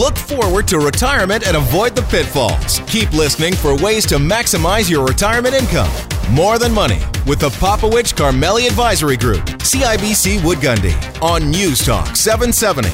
Look forward to retirement and avoid the pitfalls. Keep listening for ways to maximize your retirement income. More Than Money with the Popowich Karmali Advisory Group, CIBC Wood Gundy, on News Talk 770.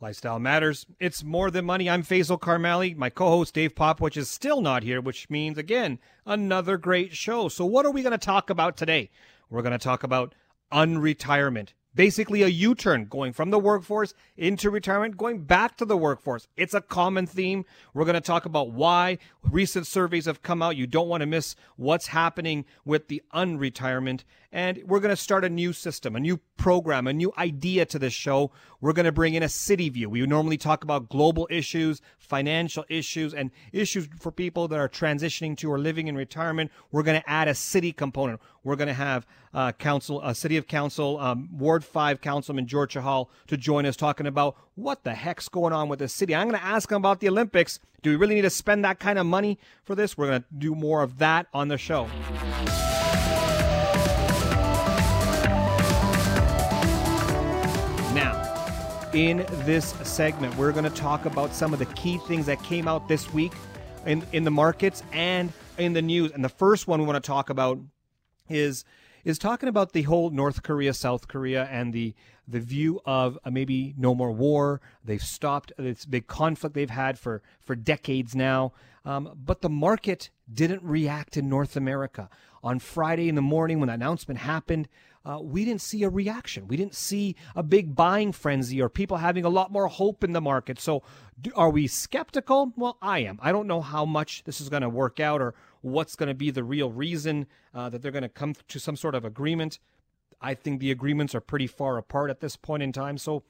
Lifestyle Matters. It's more than money. I'm Faisal Karmali. My co host Dave Popowich is still not here, which means, again, another great show. So, what are we going to talk about today? We're going to talk about unretirement basically a U turn going from the workforce into retirement, going back to the workforce. It's a common theme. We're going to talk about why recent surveys have come out. You don't want to miss what's happening with the unretirement. And we're going to start a new system, a new program, a new idea to this show. We're going to bring in a city view. We normally talk about global issues, financial issues, and issues for people that are transitioning to or living in retirement. We're going to add a city component. We're going to have uh, council, a city of council, um, Ward 5 Councilman George Chahal to join us talking about what the heck's going on with the city. I'm going to ask him about the Olympics. Do we really need to spend that kind of money for this? We're going to do more of that on the show. Now, in this segment. We're going to talk about some of the key things that came out this week in, in the markets and in the news. And the first one we want to talk about is is talking about the whole North Korea, South Korea, and the the view of uh, maybe no more war. They've stopped this big conflict they've had for for decades now. Um, but the market didn't react in North America on Friday in the morning when the announcement happened uh, we didn't see a reaction. We didn't see a big buying frenzy or people having a lot more hope in the market. So, do, are we skeptical? Well, I am. I don't know how much this is going to work out or what's going to be the real reason uh, that they're going to come to some sort of agreement. I think the agreements are pretty far apart at this point in time. So,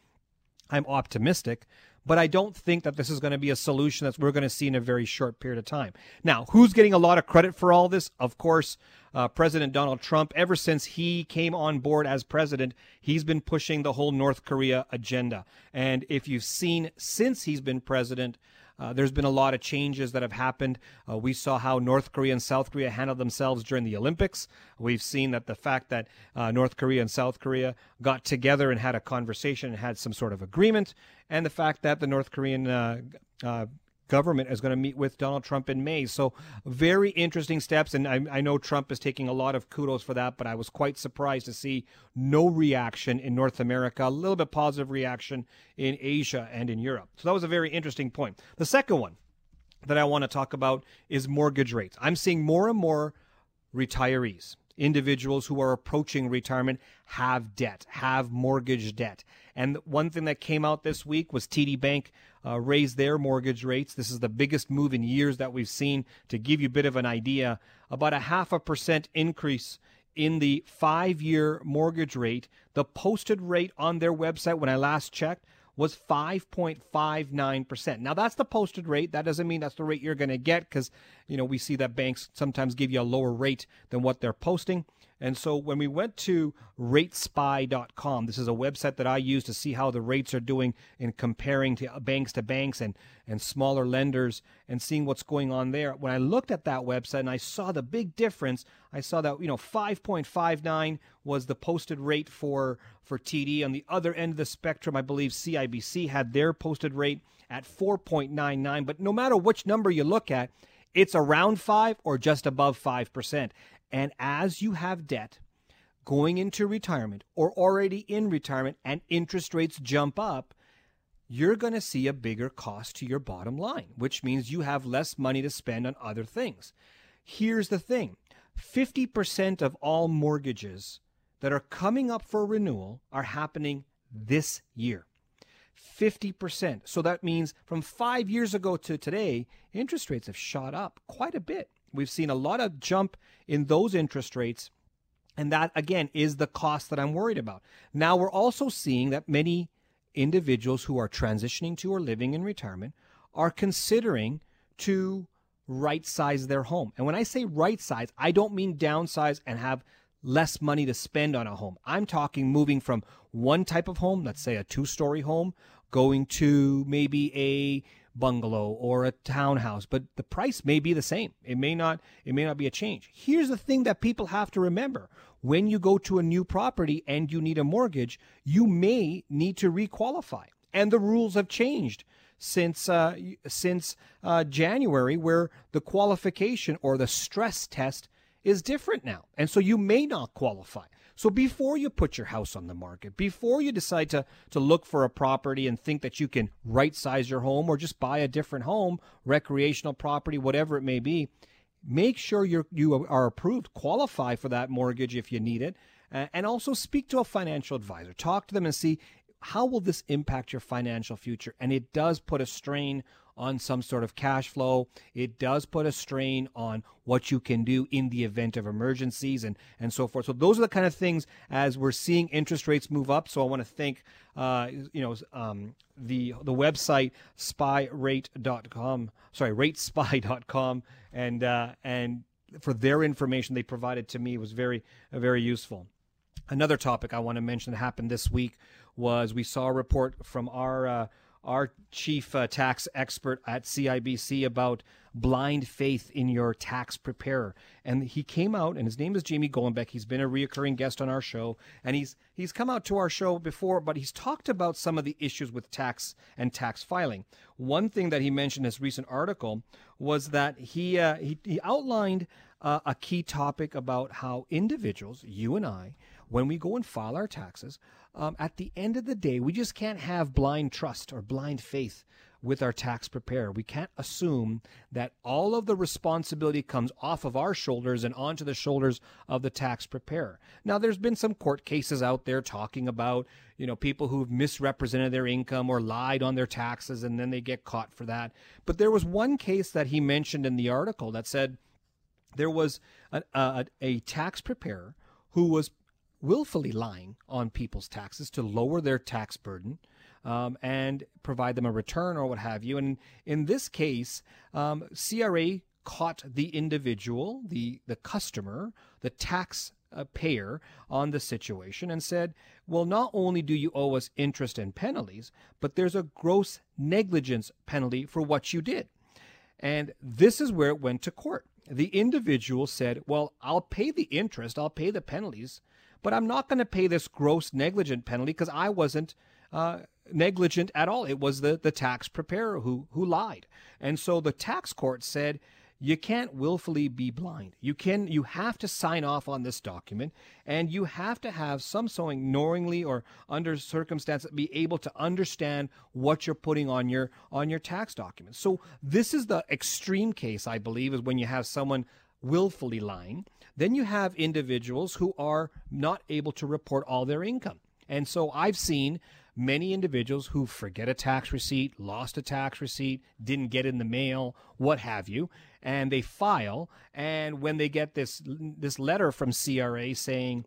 I'm optimistic but I don't think that this is going to be a solution that we're going to see in a very short period of time. Now, who's getting a lot of credit for all this? Of course, uh, President Donald Trump. Ever since he came on board as president, he's been pushing the whole North Korea agenda. And if you've seen since he's been president, uh, there's been a lot of changes that have happened. Uh, we saw how North Korea and South Korea handled themselves during the Olympics. We've seen that the fact that uh, North Korea and South Korea got together and had a conversation and had some sort of agreement, and the fact that the North Korean uh, uh, government is going to meet with Donald Trump in May. So, very interesting steps. And I, I, know Trump is taking a lot of kudos for that, but I was quite surprised to see no reaction in North America, a little bit positive reaction in Asia and in Europe. So, that was a very interesting point. The second one that I want to talk about is mortgage rates. I'm seeing more and more retirees individuals who are approaching retirement have debt, have mortgage debt. And one thing that came out this week was TD Bank uh, raised their mortgage rates. This is the biggest move in years that we've seen. To give you a bit of an idea, about a half a percent increase in the five year mortgage rate. The posted rate on their website when I last checked was 5.59%. Now that's the posted rate. That doesn't mean that's the rate you're going to get because, you know, we see that banks sometimes give you a lower rate than what they're posting. And so when we went to ratespy.com, this is a website that I use to see how the rates are doing in comparing to banks to banks and, and smaller lenders and seeing what's going on there. When I looked at that website and I saw the big difference, I saw that, you know, 5.59 was the posted rate for, for TD. On the other end of the spectrum, I believe CIBC had their posted rate at 4.99. But no matter which number you look at, it's around 5 or just above 5%. And as you have debt going into retirement or already in retirement and interest rates jump up, you're going to see a bigger cost to your bottom line, which means you have less money to spend on other things. Here's the thing 50% of all mortgages that are coming up for renewal are happening this year. 50%. So that means from five years ago to today, interest rates have shot up quite a bit. We've seen a lot of jump in those interest rates. And that, again, is the cost that I'm worried about. Now, we're also seeing that many individuals who are transitioning to or living in retirement are considering to right size their home. And when I say right size, I don't mean downsize and have less money to spend on a home. I'm talking moving from one type of home, let's say a two story home, going to maybe a bungalow or a townhouse, but the price may be the same. It may not it may not be a change. Here's the thing that people have to remember. when you go to a new property and you need a mortgage, you may need to requalify. And the rules have changed since uh, since uh, January, where the qualification or the stress test is different now, and so you may not qualify. So before you put your house on the market, before you decide to to look for a property and think that you can right size your home or just buy a different home, recreational property, whatever it may be, make sure you're you are approved, qualify for that mortgage if you need it, uh, and also speak to a financial advisor. Talk to them and see how will this impact your financial future? And it does put a strain on some sort of cash flow. It does put a strain on what you can do in the event of emergencies and, and so forth. So those are the kind of things as we're seeing interest rates move up. So I want to thank, uh, you know, um, the, the website spyrate.com, sorry, ratespy.com and, uh, and for their information they provided to me was very, very useful. Another topic I want to mention that happened this week was we saw a report from our uh, our chief uh, tax expert at CIBC about blind faith in your tax preparer. And he came out, and his name is Jamie Golombek. He's been a reoccurring guest on our show, and he's he's come out to our show before, but he's talked about some of the issues with tax and tax filing. One thing that he mentioned in his recent article was that he uh, he, he outlined uh, a key topic about how individuals, you and I, when we go and file our taxes, um, at the end of the day, we just can't have blind trust or blind faith with our tax preparer. We can't assume that all of the responsibility comes off of our shoulders and onto the shoulders of the tax preparer. Now, there's been some court cases out there talking about, you know, people who've misrepresented their income or lied on their taxes and then they get caught for that. But there was one case that he mentioned in the article that said there was a, a, a tax preparer who was willfully lying on people's taxes to lower their tax burden um, and provide them a return or what have you. And in this case, um, CRA caught the individual, the, the customer, the tax uh, payer on the situation and said, well, not only do you owe us interest and penalties, but there's a gross negligence penalty for what you did. And this is where it went to court. The individual said, well, I'll pay the interest, I'll pay the penalties, but I'm not going to pay this gross negligent penalty because I wasn't uh, negligent at all. It was the, the tax preparer who, who lied. And so the tax court said, you can't willfully be blind. You can you have to sign off on this document and you have to have some sewing knowingly or under circumstances be able to understand what you're putting on your on your tax document. So this is the extreme case I believe is when you have someone willfully lying. Then you have individuals who are not able to report all their income. And so I've seen many individuals who forget a tax receipt, lost a tax receipt, didn't get in the mail, what have you, and they file and when they get this this letter from CRA saying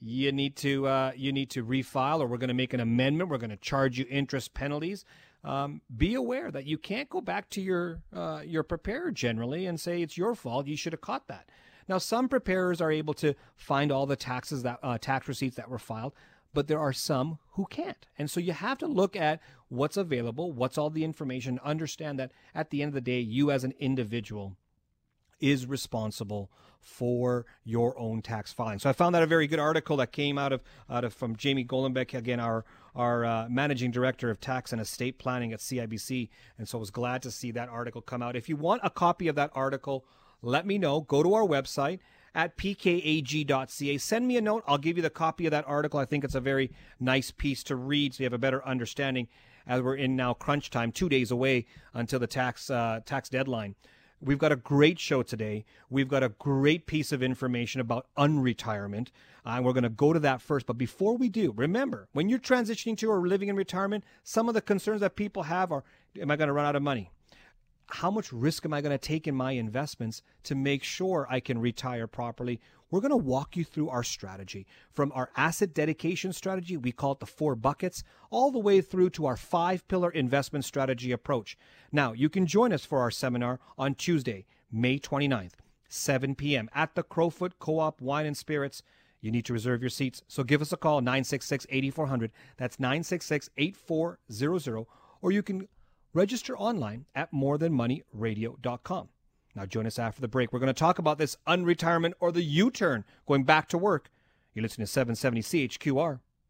you need to uh, you need to refile or we're going to make an amendment, we're going to charge you interest penalties. Um, be aware that you can't go back to your uh, your preparer generally and say it's your fault. You should have caught that. Now, some preparers are able to find all the taxes that uh, tax receipts that were filed, but there are some who can't. And so you have to look at what's available, what's all the information, understand that at the end of the day, you as an individual is responsible for your own tax filing. So I found that a very good article that came out of out of from Jamie Golombek, again our our uh, managing director of tax and estate planning at CIBC, and so I was glad to see that article come out. If you want a copy of that article let me know. Go to our website at pkag.ca. Send me a note. I'll give you the copy of that article. I think it's a very nice piece to read so you have a better understanding as we're in now crunch time, two days away until the tax uh, tax deadline. We've got a great show today. We've got a great piece of information about unretirement. Uh, and we're going to go to that first. But before we do, remember when you're transitioning to or living in retirement, some of the concerns that people have are Am I going to run out of money? how much risk am I going to take in my investments to make sure I can retire properly? We're going to walk you through our strategy from our asset dedication strategy, we call it the four buckets, all the way through to our five pillar investment strategy approach. Now, you can join us for our seminar on Tuesday, May 29th, 7 p.m. at the Crowfoot Co op Wine and Spirits. You need to reserve your seats, so give us a call, 966 8400. That's 966 8400. Or you can Register online at morethanmoneyradio.com. Now, join us after the break. We're going to talk about this unretirement or the U turn, going back to work. You're listening to 770 CHQR